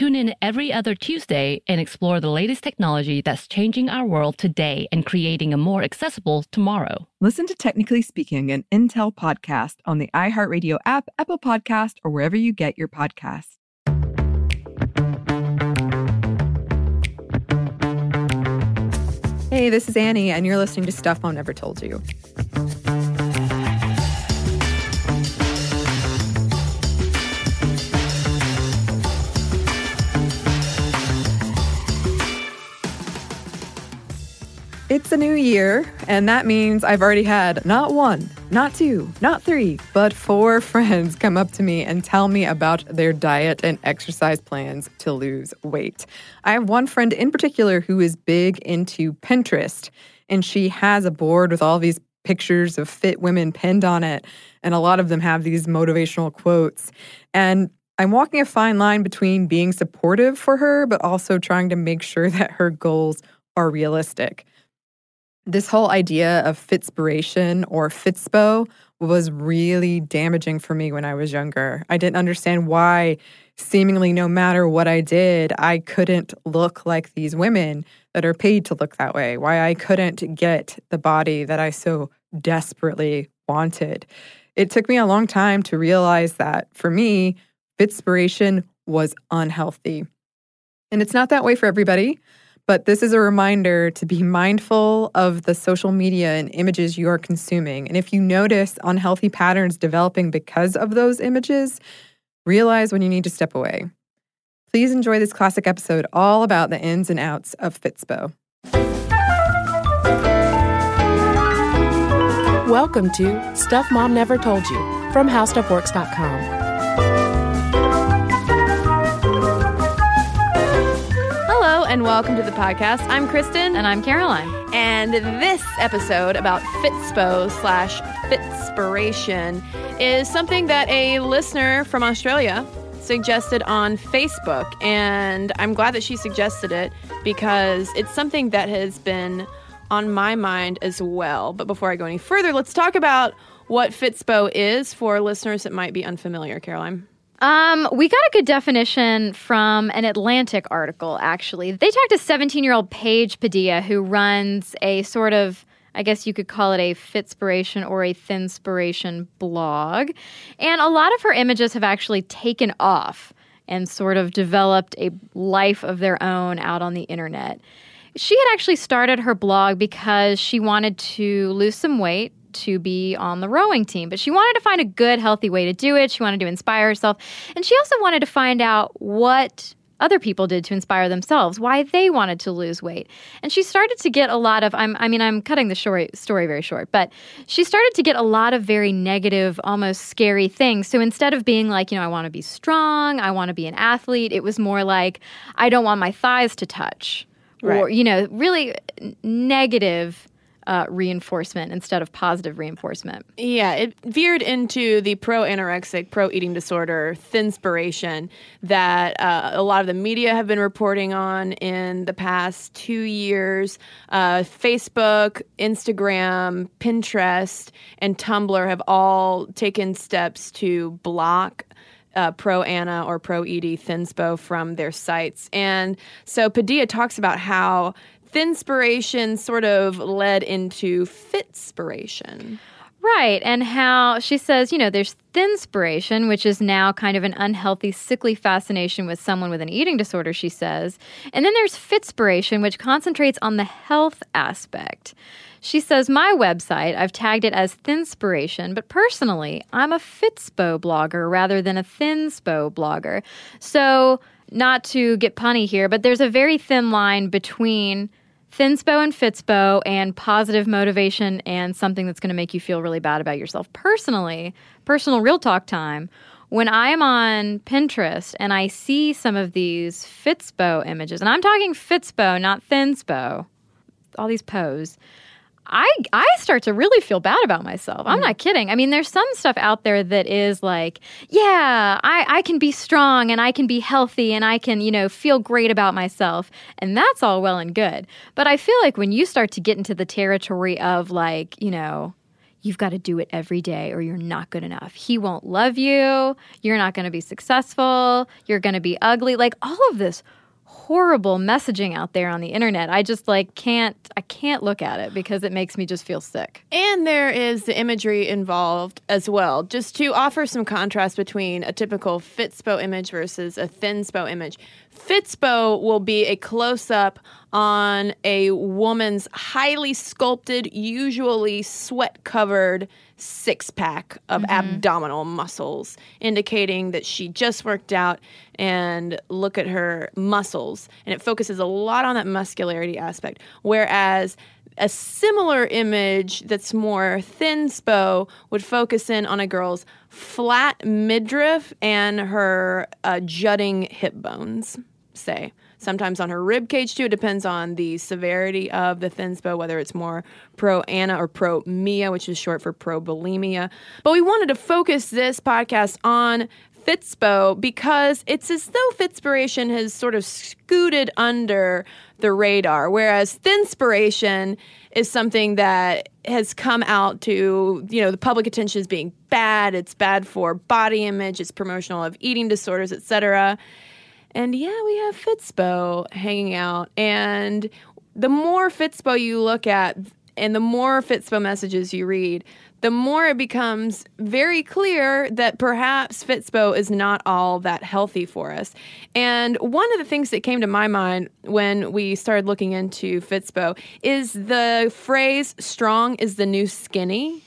Tune in every other Tuesday and explore the latest technology that's changing our world today and creating a more accessible tomorrow. Listen to Technically Speaking, an Intel podcast on the iHeartRadio app, Apple Podcast, or wherever you get your podcasts. Hey, this is Annie, and you're listening to Stuff Mom Never Told You. It's a new year, and that means I've already had not one, not two, not three, but four friends come up to me and tell me about their diet and exercise plans to lose weight. I have one friend in particular who is big into Pinterest, and she has a board with all these pictures of fit women pinned on it, and a lot of them have these motivational quotes. And I'm walking a fine line between being supportive for her, but also trying to make sure that her goals are realistic this whole idea of fitspiration or fitspo was really damaging for me when I was younger. I didn't understand why, seemingly, no matter what I did, I couldn't look like these women that are paid to look that way, why I couldn't get the body that I so desperately wanted. It took me a long time to realize that for me, fitspiration was unhealthy. And it's not that way for everybody. But this is a reminder to be mindful of the social media and images you are consuming. And if you notice unhealthy patterns developing because of those images, realize when you need to step away. Please enjoy this classic episode all about the ins and outs of Fitspo. Welcome to Stuff Mom Never Told You from HowStuffWorks.com. and welcome to the podcast. I'm Kristen. And I'm Caroline. And this episode about Fitspo slash Fitspiration is something that a listener from Australia suggested on Facebook. And I'm glad that she suggested it because it's something that has been on my mind as well. But before I go any further, let's talk about what Fitspo is for listeners that might be unfamiliar, Caroline. Um, we got a good definition from an Atlantic article, actually. They talked to 17 year old Paige Padilla, who runs a sort of I guess you could call it a fitspiration or a thinspiration blog. And a lot of her images have actually taken off and sort of developed a life of their own out on the internet. She had actually started her blog because she wanted to lose some weight to be on the rowing team, but she wanted to find a good, healthy way to do it. She wanted to inspire herself. And she also wanted to find out what other people did to inspire themselves, why they wanted to lose weight. And she started to get a lot of, I'm, i mean, I'm cutting the story, story very short, but she started to get a lot of very negative, almost scary things. So instead of being like, you know, I want to be strong, I want to be an athlete, it was more like, I don't want my thighs to touch. Right. Or, you know, really negative uh, reinforcement instead of positive reinforcement. Yeah, it veered into the pro anorexic, pro eating disorder, thinspiration that uh, a lot of the media have been reporting on in the past two years. Uh, Facebook, Instagram, Pinterest, and Tumblr have all taken steps to block uh, pro Ana or pro ED Thinspo from their sites. And so Padilla talks about how Thinspiration sort of led into Fitspiration. Right. And how she says, you know, there's thinspiration, which is now kind of an unhealthy, sickly fascination with someone with an eating disorder, she says. And then there's fitspiration, which concentrates on the health aspect. She says, My website, I've tagged it as Thinspiration, but personally, I'm a Fitspo blogger rather than a Thinspo blogger. So, not to get punny here, but there's a very thin line between Thinspo and Fitspo and positive motivation and something that's going to make you feel really bad about yourself. Personally, personal real talk time, when I am on Pinterest and I see some of these Fitspo images, and I'm talking Fitspo, not Thinspo, all these pose. I I start to really feel bad about myself. I'm mm-hmm. not kidding. I mean, there's some stuff out there that is like, yeah, I, I can be strong and I can be healthy and I can, you know, feel great about myself. And that's all well and good. But I feel like when you start to get into the territory of like, you know, you've got to do it every day or you're not good enough. He won't love you. You're not going to be successful. You're going to be ugly. Like all of this horrible messaging out there on the internet. I just like can't I can't look at it because it makes me just feel sick. And there is the imagery involved as well. Just to offer some contrast between a typical Fitspo image versus a Thinspo image. Fitspo will be a close up on a woman's highly sculpted, usually sweat covered six pack of Mm-hmm. abdominal muscles, indicating that she just worked out and look at her muscles. And it focuses a lot on that muscularity aspect. Whereas a similar image that's more thin thinspo would focus in on a girl's flat midriff and her uh, jutting hip bones, say. Sometimes on her rib cage too. It depends on the severity of the thinspo, whether it's more pro Ana or pro Mia, which is short for pro bulimia. But we wanted to focus this podcast on Fitspo because it's as though Fitspiration has sort of scooted under the radar, whereas Thinspiration is something that has come out to, you know, the public attention as being bad. It's bad for body image. It's promotional of eating disorders, etc. And yeah, we have Fitspo hanging out. And the more Fitspo you look at and the more Fitspo messages you read, the more it becomes very clear that perhaps Fitspo is not all that healthy for us. And one of the things that came to my mind when we started looking into Fitspo is the phrase strong is the new skinny.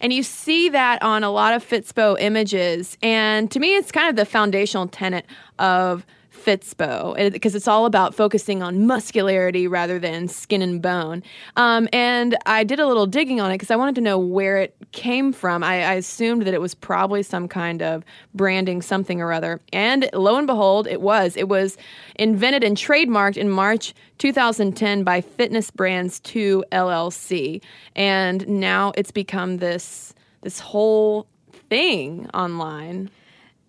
And you see that on a lot of Fitspo images. And to me, it's kind of the foundational tenet of Fitspo because it's all about focusing on muscularity rather than skin and bone. Um, and I did a little digging on it because I wanted to know where it came from. I, I assumed that it was probably some kind of branding, something or other. And lo and behold, it was. It was invented and trademarked in March 2010 by Fitness Brands 2 LLC. And now it's become this this whole thing online.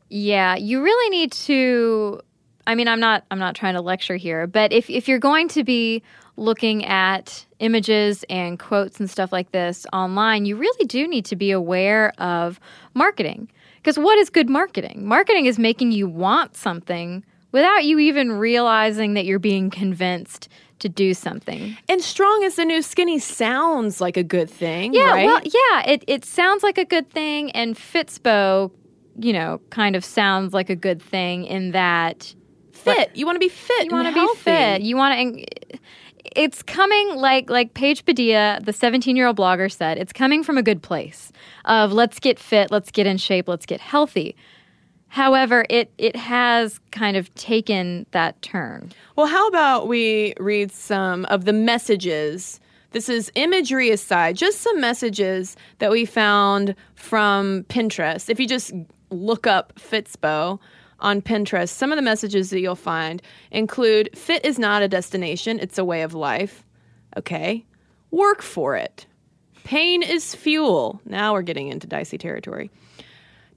Yeah, you really need to I mean, I'm not I'm not trying to lecture here, but if if you're going to be looking at images and quotes and stuff like this online, you really do need to be aware of marketing. Because what is good marketing? Marketing is making you want something without you even realizing that you're being convinced to do something. And strong as the new skinny sounds like a good thing. Yeah, right? well, yeah, it, it sounds like a good thing, and Fitspo, you know, kind of sounds like a good thing in that fit. You want to be fit. You want to to be fit. You want to. It's coming like like Paige Padilla, the 17 year old blogger said. It's coming from a good place of let's get fit, let's get in shape, let's get healthy. However, it it has kind of taken that turn. Well, how about we read some of the messages? This is imagery aside, just some messages that we found from Pinterest. If you just look up Fitspo on Pinterest, some of the messages that you'll find include fit is not a destination, it's a way of life. Okay. work for it. Pain is fuel. Now we're getting into dicey territory.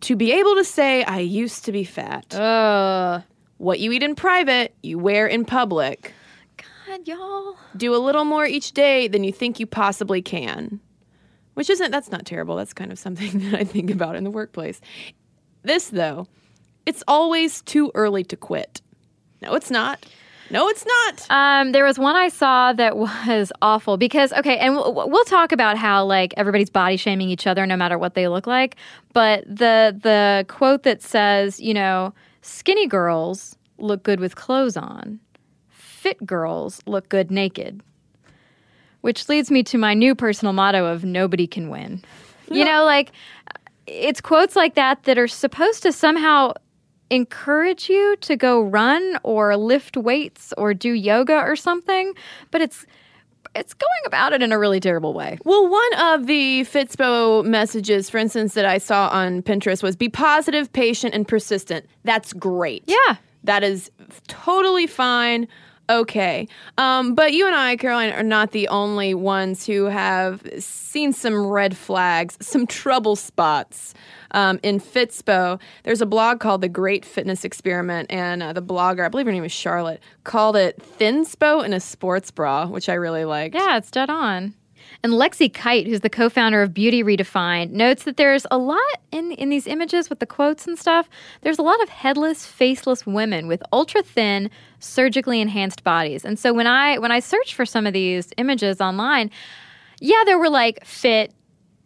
To be able to say, I used to be fat. Ugh. What you eat in private, you wear in public. God, y'all. Do a little more each day than you think you possibly can. Which isn't, that's not terrible. That's kind of something that I think about in the workplace. This, though, it's always too early to quit. No, it's not. No, it's not. Um, there was one I saw that was awful because okay, and we'll, we'll talk about how like everybody's body shaming each other no matter what they look like. But the the quote that says, you know, skinny girls look good with clothes on, fit girls look good naked. Which leads me to my new personal motto of nobody can win. You know, like it's quotes like that that are supposed to somehow encourage you to go run or lift weights or do yoga or something, but it's it's going about it in a really terrible way. Well, one of the Fitspo messages, for instance, that I saw on Pinterest was be positive, patient, and persistent. That's great. Yeah. That is totally fine. Okay. Um, but you and I, Caroline, are not the only ones who have seen some red flags, some trouble spots um, in Fitspo. There's a blog called The Great Fitness Experiment, and uh, the blogger, I believe her name is Charlotte, called it Thinspo in a sports bra, which I really liked. Yeah, it's dead on. And Lexi Kite, who's the co-founder of Beauty Redefined, notes that there's a lot in in these images with the quotes and stuff. There's a lot of headless, faceless women with ultra thin, surgically enhanced bodies. And so when I when I searched for some of these images online, yeah, there were like fit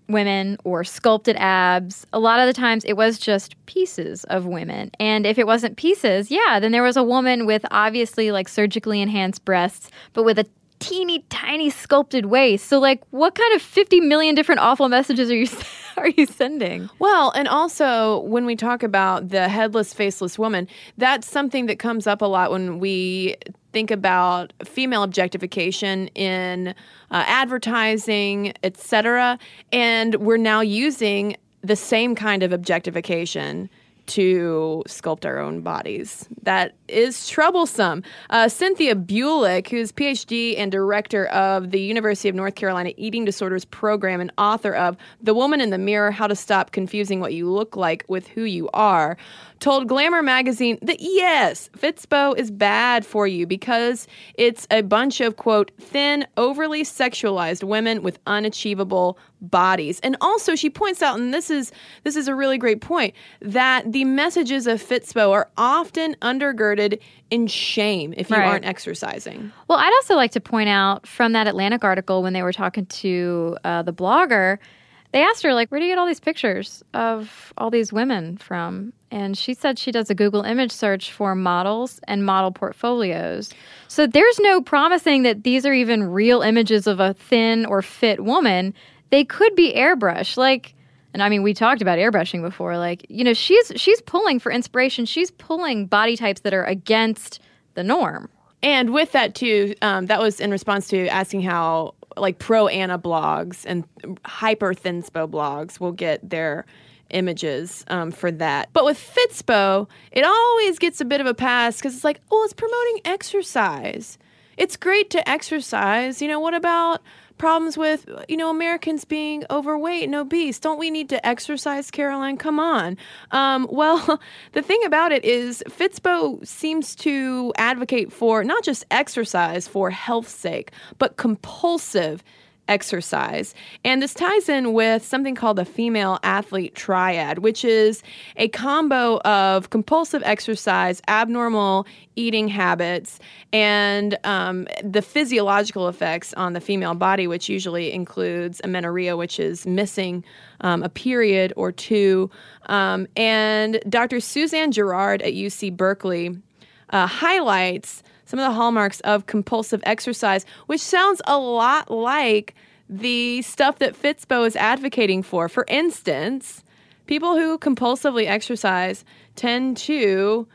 women or sculpted abs. A lot of the times it was just pieces of women. And if it wasn't pieces, yeah, then there was a woman with obviously like surgically enhanced breasts, but with a teeny tiny sculpted waist. So like what kind of 50 million different awful messages are you are you sending? Well, and also when we talk about the headless faceless woman, that's something that comes up a lot when we think about female objectification in uh, advertising, etc. And we're now using the same kind of objectification to sculpt our own bodies. That is troublesome. Uh, Cynthia Bulik, who's PhD and director of the University of North Carolina Eating Disorders Program and author of The Woman in the Mirror How to Stop Confusing What You Look Like with Who You Are, told Glamour magazine that yes, Fitspo is bad for you because it's a bunch of quote thin, overly sexualized women with unachievable bodies. And also she points out and this is this is a really great point that the messages of Fitspo are often undergirded in shame if you Right. aren't exercising. Well, I'd also like to point out from that Atlantic article when they were talking to uh, the blogger, they asked her like, "Where do you get all these pictures of all these women from?" And she said she does a Google image search for models and model portfolios. So there's no promising that these are even real images of a thin or fit woman. They could be airbrushed, like. And I mean, we talked about airbrushing before. Like, you know, she's she's pulling for inspiration. She's pulling body types that are against the norm. And with that too, um, that was in response to asking how like pro Ana blogs and hyper thinspo blogs will get their images um, for that. But with Fitspo, it always gets a bit of a pass because it's like, oh, it's promoting exercise. It's great to exercise. You know, what about problems with, you know, Americans being overweight and obese? Don't we need to exercise, Caroline? Come on. Um, well, the thing about it is, Fitspo seems to advocate for not just exercise for health's sake, but compulsive exercise. And this ties in with something called the female athlete triad, which is a combo of compulsive exercise, abnormal eating habits, and um, the physiological effects on the female body, which usually includes amenorrhea, which is missing um, a period or two. Um, and Dr. Suzanne Girard at UC Berkeley uh, highlights some of the hallmarks of compulsive exercise, which sounds a lot like the stuff that Fitspo is advocating for. For instance, people who compulsively exercise tend to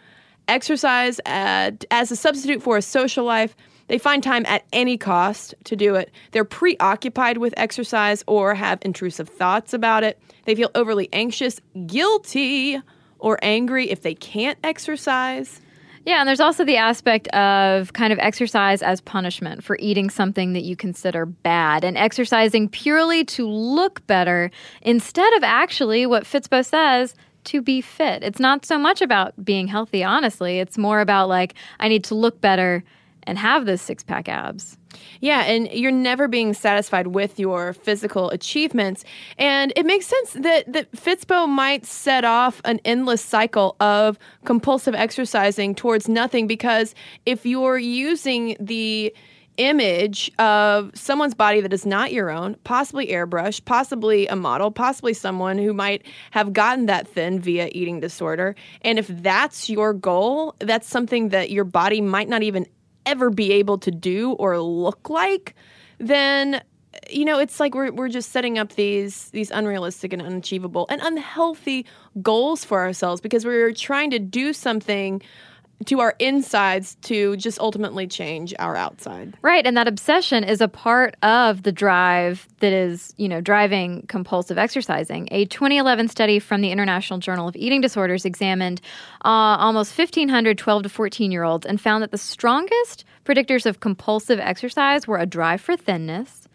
exercise at, as a substitute for a social life. They find time at any cost to do it. They're preoccupied with exercise or have intrusive thoughts about it. They feel overly anxious, guilty, or angry if they can't exercise. Yeah, and there's also the aspect of kind of exercise as punishment for eating something that you consider bad and exercising purely to look better instead of actually what Fitspo says to be fit. It's not so much about being healthy, honestly. It's more about like, I need to look better and have those six pack abs. Yeah, and you're never being satisfied with your physical achievements. And it makes sense that, that Fitspo might set off an endless cycle of compulsive exercising towards nothing because if you're using the image of someone's body that is not your own, possibly airbrush, possibly a model, possibly someone who might have gotten that thin via eating disorder. And if that's your goal, that's something that your body might not even ever be able to do or look like, then you know it's like we're, we're just setting up these these unrealistic and unachievable and unhealthy goals for ourselves because we're trying to do something to our insides to just ultimately change our outside. Right, and that obsession is a part of the drive that is, you know, driving compulsive exercising. A 2011 study from the International Journal of Eating Disorders examined uh, almost 1500 12 to 14 year olds and found that the strongest predictors of compulsive exercise were a drive for thinness,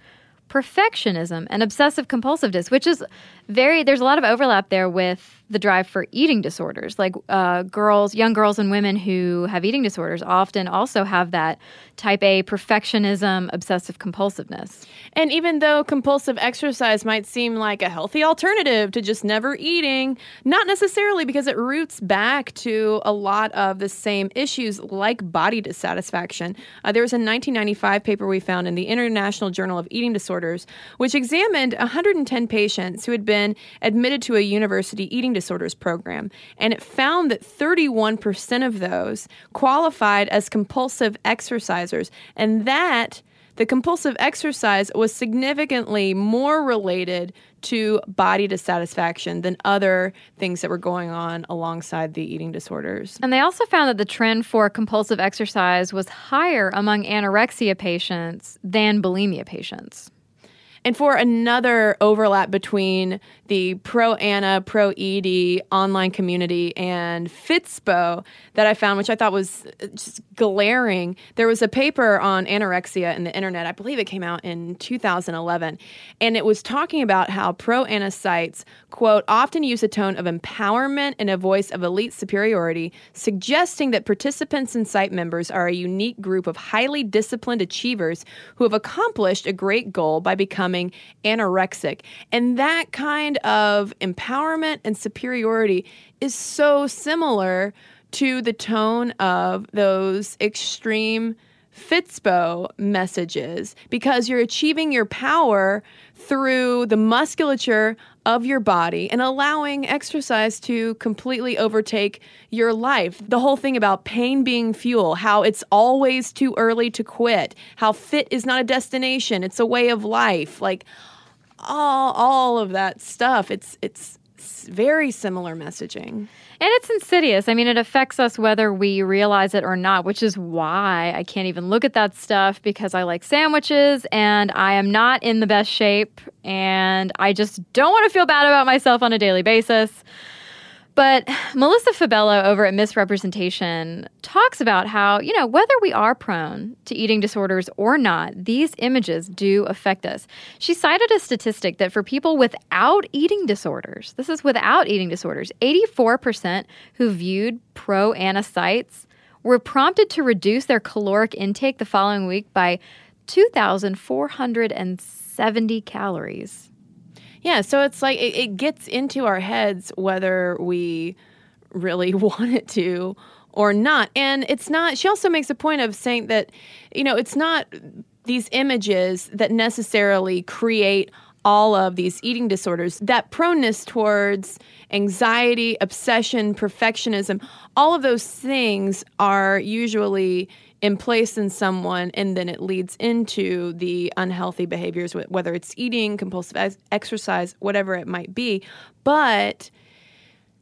perfectionism, and obsessive compulsiveness, which is very there's a lot of overlap there with the drive for eating disorders. Like uh, girls, young girls and women who have eating disorders often also have that type A perfectionism, obsessive compulsiveness. And even though compulsive exercise might seem like a healthy alternative to just never eating, not necessarily because it roots back to a lot of the same issues like body dissatisfaction. Uh, there was a 1995 paper we found in the International Journal of Eating Disorders, which examined 110 patients who had been admitted to a university eating disorders program, and it found that 31% of those qualified as compulsive exercisers, and that the compulsive exercise was significantly more related to body dissatisfaction than other things that were going on alongside the eating disorders. And they also found that the trend for compulsive exercise was higher among anorexia patients than bulimia patients. And for another overlap between the pro Ana, pro ED online community and Fitspo that I found, which I thought was uh, just glaring. There was a paper on anorexia in the internet. I believe it came out in 2011. And it was talking about how pro Ana sites, quote, often use a tone of empowerment and a voice of elite superiority, suggesting that participants and site members are a unique group of highly disciplined achievers who have accomplished a great goal by becoming anorexic. And that kind of empowerment and superiority is so similar to the tone of those extreme Fitspo messages because you're achieving your power through the musculature of your body and allowing exercise to completely overtake your life. The whole thing about pain being fuel, how it's always too early to quit, how fit is not a destination, it's a way of life. Like all all of that stuff. It's it's very similar messaging. And it's insidious. I mean, it affects us whether we realize it or not, which is why I can't even look at that stuff because I like sandwiches and I am not in the best shape and I just don't want to feel bad about myself on a daily basis. But Melissa Fabello over at MissRepresentation talks about how, you know, whether we are prone to eating disorders or not, these images do affect us. She cited a statistic that for people without eating disorders, this is without eating disorders, 84% who viewed pro Ana sites were prompted to reduce their caloric intake the following week by 2,470 calories. Yeah, so it's like it, it gets into our heads whether we really want it to or not. And it's not, she also makes a point of saying that, you know, it's not these images that necessarily create all of these eating disorders, that proneness towards anxiety, obsession, perfectionism, all of those things are usually in place in someone and then it leads into the unhealthy behaviors whether it's eating compulsive exercise whatever it might be but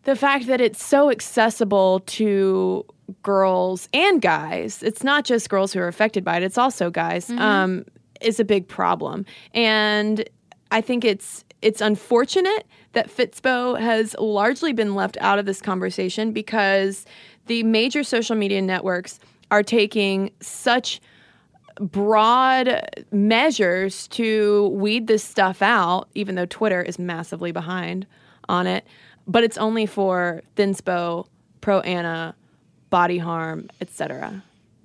the fact that it's so accessible to girls and guys it's not just girls who are affected by it it's also guys mm-hmm. um, is a big problem and i think it's it's unfortunate that Fitspo has largely been left out of this conversation because the major social media networks are taking such broad measures to weed this stuff out, even though Twitter is massively behind on it. But it's only for Thinspo, Pro Ana, body harm, etc.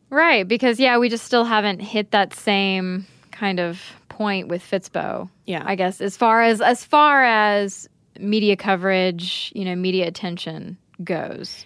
Right, because yeah, we just still haven't hit that same kind of point with Fitspo. Yeah. I guess as far as as far as media coverage, you know, media attention goes.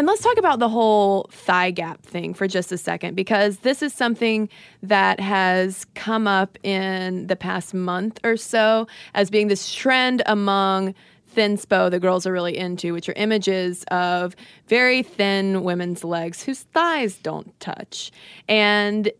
And let's talk about the whole thigh gap thing for just a second, because this is something that has come up in the past month or so as being this trend among thinspo the girls are really into, which are images of very thin women's legs whose thighs don't touch. And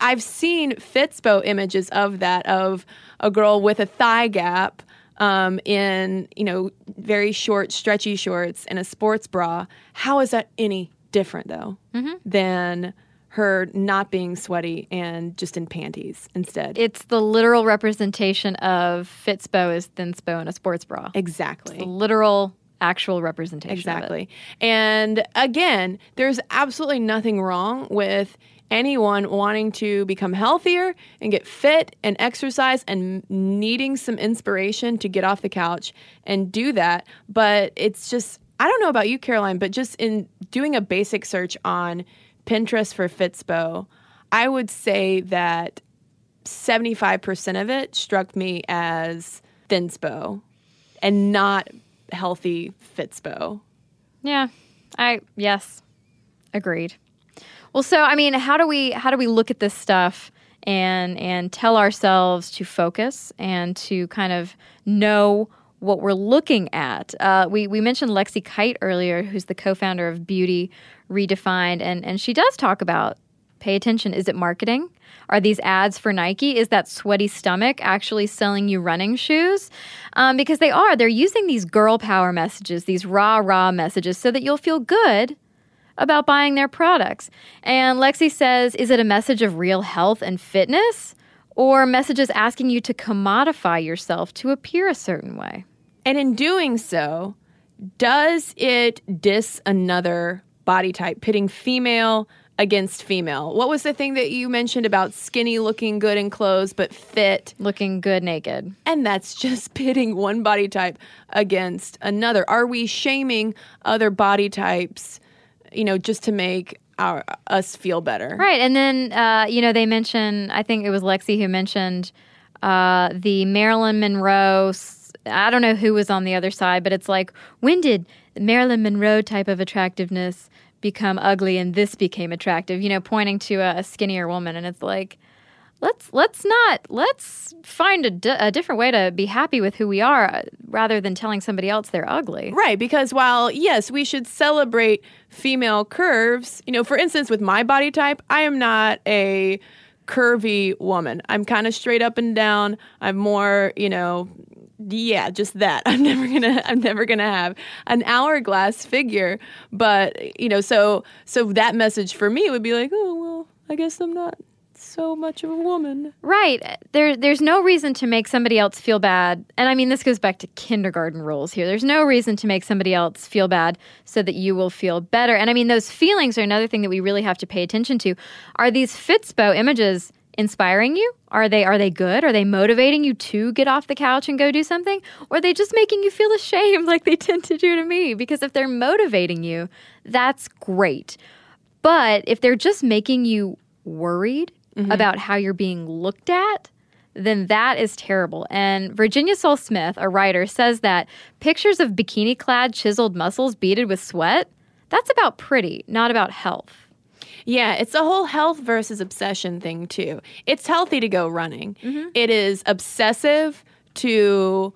I've seen Fitspo images of that, of a girl with a thigh gap um, in, you know, very short, stretchy shorts and a sports bra. How is that any different, though, Mm-hmm. than her not being sweaty and just in panties instead? It's the literal representation of Fitspo as Thinspo in a sports bra. exactly. Literal, actual representation. of it. Exactly. And again, there's absolutely nothing wrong with anyone wanting to become healthier and get fit and exercise and needing some inspiration to get off the couch and do that. But it's just, I don't know about you, Caroline, but just in doing a basic search on Pinterest for Fitspo, I would say that 75% of it struck me as Thinspo and not healthy Fitspo. Yeah. I yes. Agreed. Well, so I mean, how do we how do we look at this stuff and and tell ourselves to focus and to kind of know what we're looking at? Uh, we we mentioned Lexi Kite earlier, who's the co-founder of Beauty Redefined, and and she does talk about pay attention. Is it marketing? Are these ads for Nike? Is that sweaty stomach actually selling you running shoes? Um, because they are. They're using these girl power messages, these rah rah messages, so that you'll feel good about buying their products. And Lexi says, is it a message of real health and fitness? Or messages asking you to commodify yourself to appear a certain way? And in doing so, does it diss another body type, pitting female against female. What was the thing that you mentioned about skinny looking good in clothes but fit? Looking good naked. And that's just pitting one body type against another. Are we shaming other body types, you know, just to make our us feel better? Right. And then, uh, you know, they mentioned, I think it was Lexi who mentioned uh, the Marilyn Monroe. I don't know who was on the other side, but it's like, when did Marilyn Monroe type of attractiveness become ugly and this became attractive? You know, pointing to a, a skinnier woman. And it's like, let's let's not let's find a, a different way to be happy with who we are uh, rather than telling somebody else they're ugly Right, because while yes, we should celebrate female curves, you know, for instance, with my body type, I am not a curvy woman. I'm kind of straight up and down. I'm more, you know, yeah, just that. I'm never gonna I'm never gonna have an hourglass figure. But you know, so so that message for me would be like, oh well, I guess I'm not so much of a woman. Right. There there's no reason to make somebody else feel bad. And I mean this goes back to kindergarten rules here. There's no reason to make somebody else feel bad so that you will feel better. And I mean those feelings are another thing that we really have to pay attention to. Are these Fitspo images inspiring you? Are they are they good? Are they motivating you to get off the couch and go do something? Or are they just making you feel ashamed like they tend to do to me? Because if they're motivating you, that's great. But if they're just making you worried Mm-hmm. about how you're being looked at, then that is terrible. And Virginia Sole-Smith, a writer, says that pictures of bikini clad chiseled muscles beaded with sweat, that's about pretty, not about health. Yeah, it's a whole health versus obsession thing too. It's healthy to go running. Mm-hmm. It is obsessive to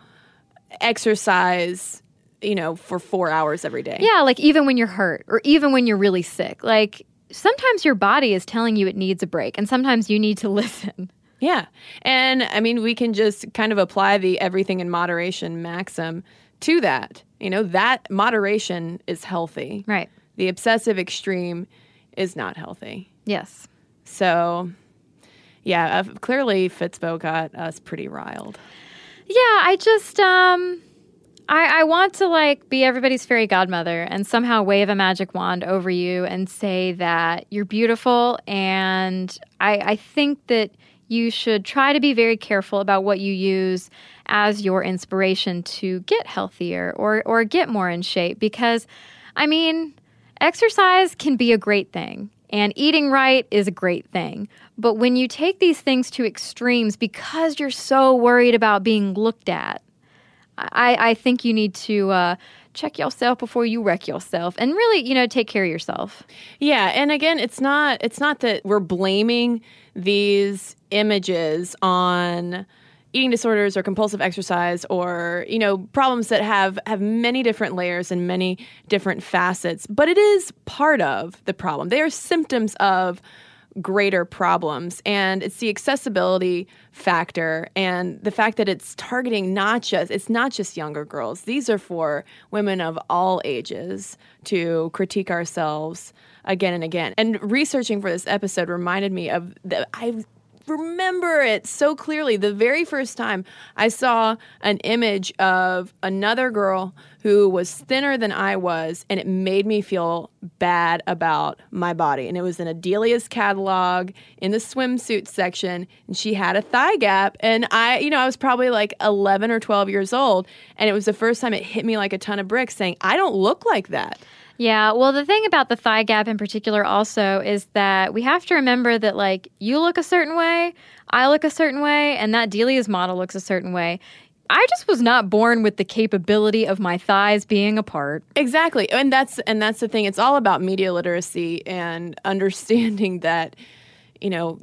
exercise, you know, for 4 hours every day. Yeah, like even when you're hurt or even when you're really sick. Like sometimes your body is telling you it needs a break and sometimes you need to listen. Yeah. And I mean, we can just kind of apply the everything in moderation maxim to that. You know, that moderation is healthy. Right. The obsessive extreme is not healthy. Yes. So, yeah, uh, clearly Fitspo got us pretty riled. Yeah, I just um I I want to like be everybody's fairy godmother and somehow wave a magic wand over you and say that you're beautiful and I I think that you should try to be very careful about what you use as your inspiration to get healthier or or get more in shape because I mean, exercise can be a great thing and eating right is a great thing. But when you take these things to extremes because you're so worried about being looked at, I, I think you need to uh, check yourself before you wreck yourself and really, you know, take care of yourself. Yeah, and again, it's not it's not that we're blaming these images on eating disorders or compulsive exercise or you know problems that have have many different layers and many different facets but it is part of the problem they are symptoms of greater problems. And it's the accessibility factor and the fact that it's targeting not just it's not just younger girls. These are for women of all ages to critique ourselves again and again. And researching for this episode reminded me of the i remember it so clearly the very first time I saw an image of another girl who was thinner than I was, and it made me feel bad about my body. And it was in a Delia's catalog in the swimsuit section, and she had a thigh gap. And I, you know, I was probably like 11 or 12 years old, and it was the first time it hit me like a ton of bricks saying, I don't look like that. Yeah, well, the thing about the thigh gap in particular also is that we have to remember that, like, you look a certain way, I look a certain way, and that Delia's model looks a certain way. I just was not born with the capability of my thighs being apart. Exactly. And that's and that's the thing. It's all about media literacy and understanding that, you know,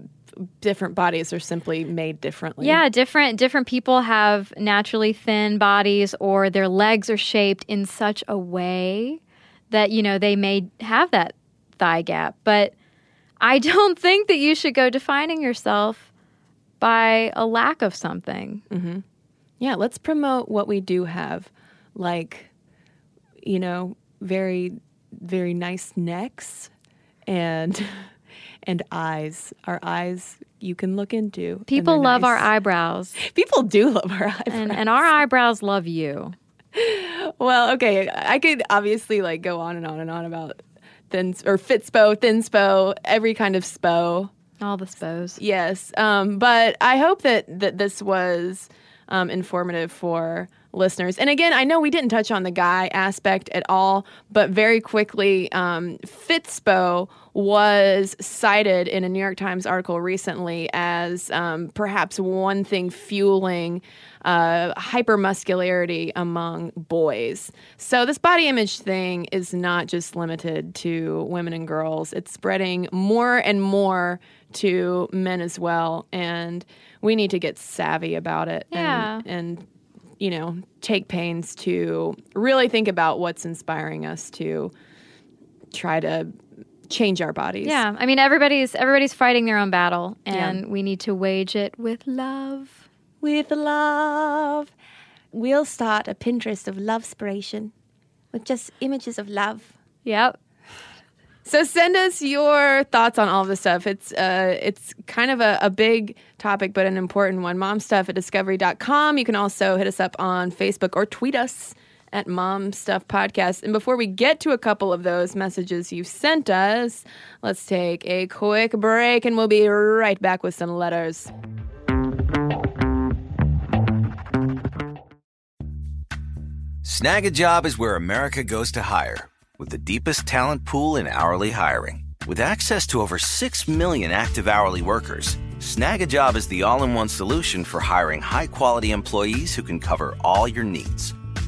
different bodies are simply made differently. Yeah, different different people have naturally thin bodies or their legs are shaped in such a way that you know they may have that thigh gap, but I don't think that you should go defining yourself by a lack of something. Mm-hmm. Yeah, let's promote what we do have, like, you know, very, very nice necks, and and eyes. Our eyes you can look into. People love our eyebrows. People do love our eyebrows, and, and our eyebrows love you. Well, okay, I could obviously like go on and on and on about thin or fit spo, thin spo, every kind of spo. All the spos. Yes, um, but I hope that that this was um, informative for listeners. And again, I know we didn't touch on the guy aspect at all, but very quickly, um, Fitspo was cited in a New York Times article recently as um, perhaps one thing fueling uh, hypermuscularity among boys. So this body image thing is not just limited to women and girls; it's spreading more and more to men as well, and we need to get savvy about it. Yeah. and, and you know, take pains to really think about what's inspiring us to try to change our bodies. Yeah, I mean everybody's everybody's fighting their own battle, Yeah. and we need to wage it with love. With love. We'll start a Pinterest of love spiration with just images of love. Yep. So send us your thoughts on all this stuff. It's uh, it's kind of a, a big topic, but an important one. Momstuff at discovery.com. You can also hit us up on Facebook or tweet us at Mom Stuff Podcast. And before we get to a couple of those messages you sent us, let's take a quick break and we'll be right back with some letters. Snagajob is where America goes to hire, with the deepest talent pool in hourly hiring. With access to over 6 million active hourly workers, Snagajob is the all in one solution for hiring high quality employees who can cover all your needs.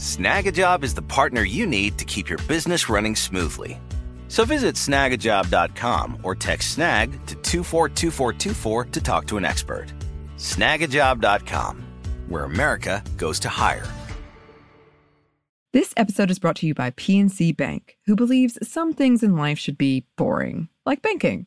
Snagajob is the partner you need to keep your business running smoothly. So visit snagajob.com or text snag to 242424 to talk to an expert. Snagajob.com, where America goes to hire. This episode is brought to you by PNC Bank, who believes some things in life should be boring, like banking.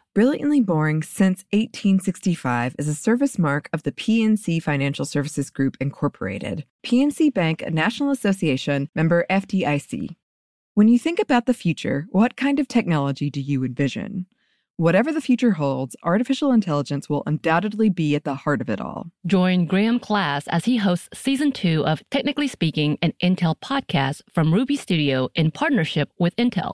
Brilliantly Boring Since 1865 is a service mark of the PNC Financial Services Group, Incorporated. PNC Bank, a National Association member FDIC. When you think about the future, what kind of technology do you envision? Whatever the future holds, artificial intelligence will undoubtedly be at the heart of it all. Join Graham Class as he hosts season two of Technically Speaking, an Intel podcast from Ruby Studio in partnership with Intel.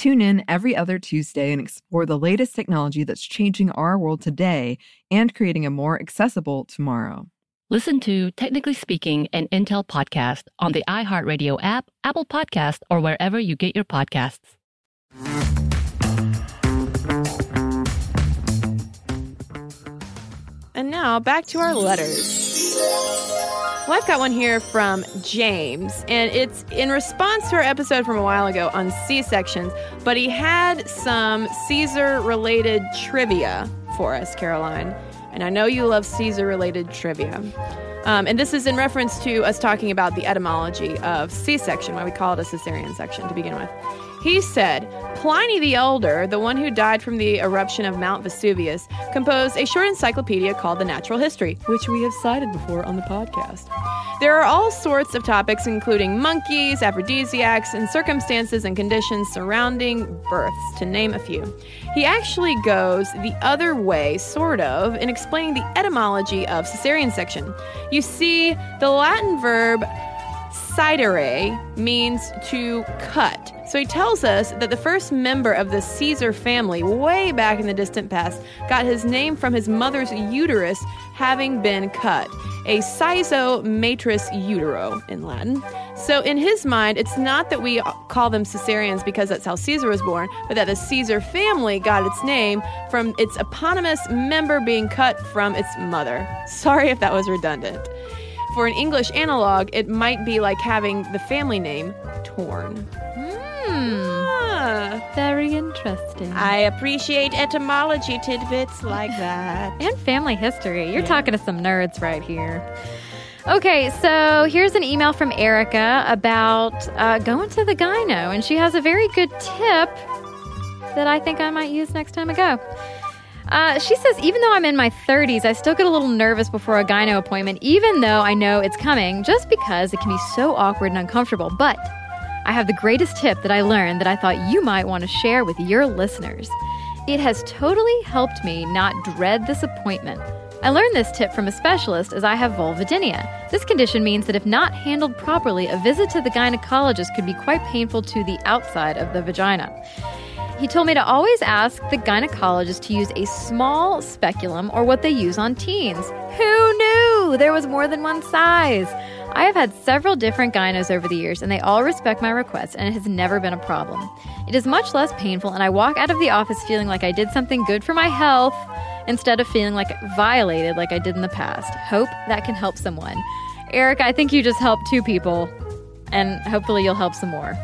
Tune in every other Tuesday and explore the latest technology that's changing our world today and creating a more accessible tomorrow. Listen to Technically Speaking, an Intel podcast on the iHeartRadio app, Apple Podcast, or wherever you get your podcasts. And now back to our letters. Well, I've got one here from James, and it's in response to our episode from a while ago on C sections, but he had some Caesar related trivia for us, Caroline. And I know you love Caesar related trivia. Um, and this is in reference to us talking about the etymology of C section, why we call it a cesarean section to begin with. He said, Pliny the Elder, the one who died from the eruption of Mount Vesuvius, composed a short encyclopedia called The Natural History, which we have cited before on the podcast. There are all sorts of topics, including monkeys, aphrodisiacs, and circumstances and conditions surrounding births, to name a few. He actually goes the other way, sort of, in explaining the etymology of cesarean section. You see, the Latin verb caedere means to cut. So he tells us that the first member of the Caesar family, way back in the distant past, got his name from his mother's uterus having been cut. A caeso matris utero in Latin. So in his mind, it's not that we call them Caesarians because that's how Caesar was born, but that the Caesar family got its name from its eponymous member being cut from its mother. Sorry if that was redundant. For an English analog, it might be like having the family name torn. Hmm. Hmm. Very interesting. I appreciate etymology tidbits like that. and family history. You're talking to some nerds right here. Okay, so here's an email from Erica about uh, going to the gyno, and she has a very good tip that I think I might use next time I go. Uh, she says, even though I'm in my 30s, I still get a little nervous before a gyno appointment, even though I know it's coming, just because it can be so awkward and uncomfortable. But I have the greatest tip that I learned that I thought you might want to share with your listeners. It has totally helped me not dread this appointment. I learned this tip from a specialist as I have vulvodynia. This condition means that if not handled properly, a visit to the gynecologist could be quite painful to the outside of the vagina. He told me to always ask the gynecologist to use a small speculum or what they use on teens. Who knew there was more than one size? I have had several different gynos over the years, and they all respect my request, and it has never been a problem. It is much less painful, and I walk out of the office feeling like I did something good for my health instead of feeling like violated like I did in the past. Hope that can help someone. Eric, I think you just helped two people, and hopefully you'll help some more.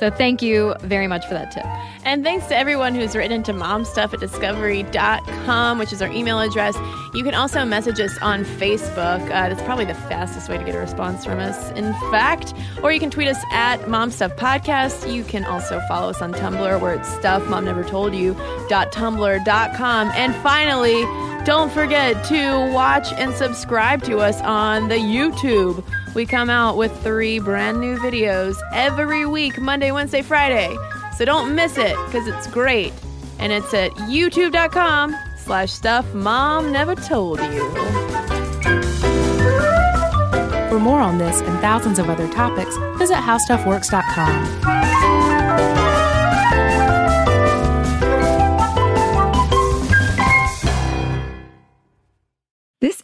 So thank you very much for that tip. And thanks to everyone who's written into momstuff at discovery.com, which is our email address. You can also message us on Facebook. Uh, that's probably the fastest way to get a response from us, in fact. Or you can tweet us at Momstuff Podcast. You can also follow us on Tumblr, where it's stuff mom never told you. Tumblr.com. And finally, don't forget to watch and subscribe to us on the YouTube. We come out with three brand new videos every week, Monday, Wednesday, Friday. So don't miss it because it's great. And it's at youtube.com slash stuff mom never told you. For more on this and thousands of other topics, visit howstuffworks.com.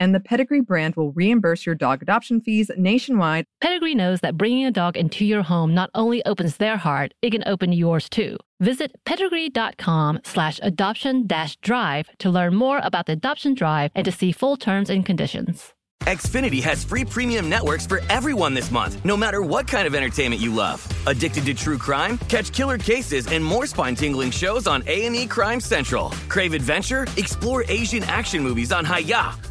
and the Pedigree brand will reimburse your dog adoption fees nationwide. Pedigree knows that bringing a dog into your home not only opens their heart, it can open yours too. Visit pedigree.com slash adoption dash drive to learn more about the adoption drive and to see full terms and conditions. Xfinity has free premium networks for everyone this month, no matter what kind of entertainment you love. Addicted to true crime? Catch killer cases and more spine-tingling shows on A&E Crime Central. Crave adventure? Explore Asian action movies on Hi-YAH.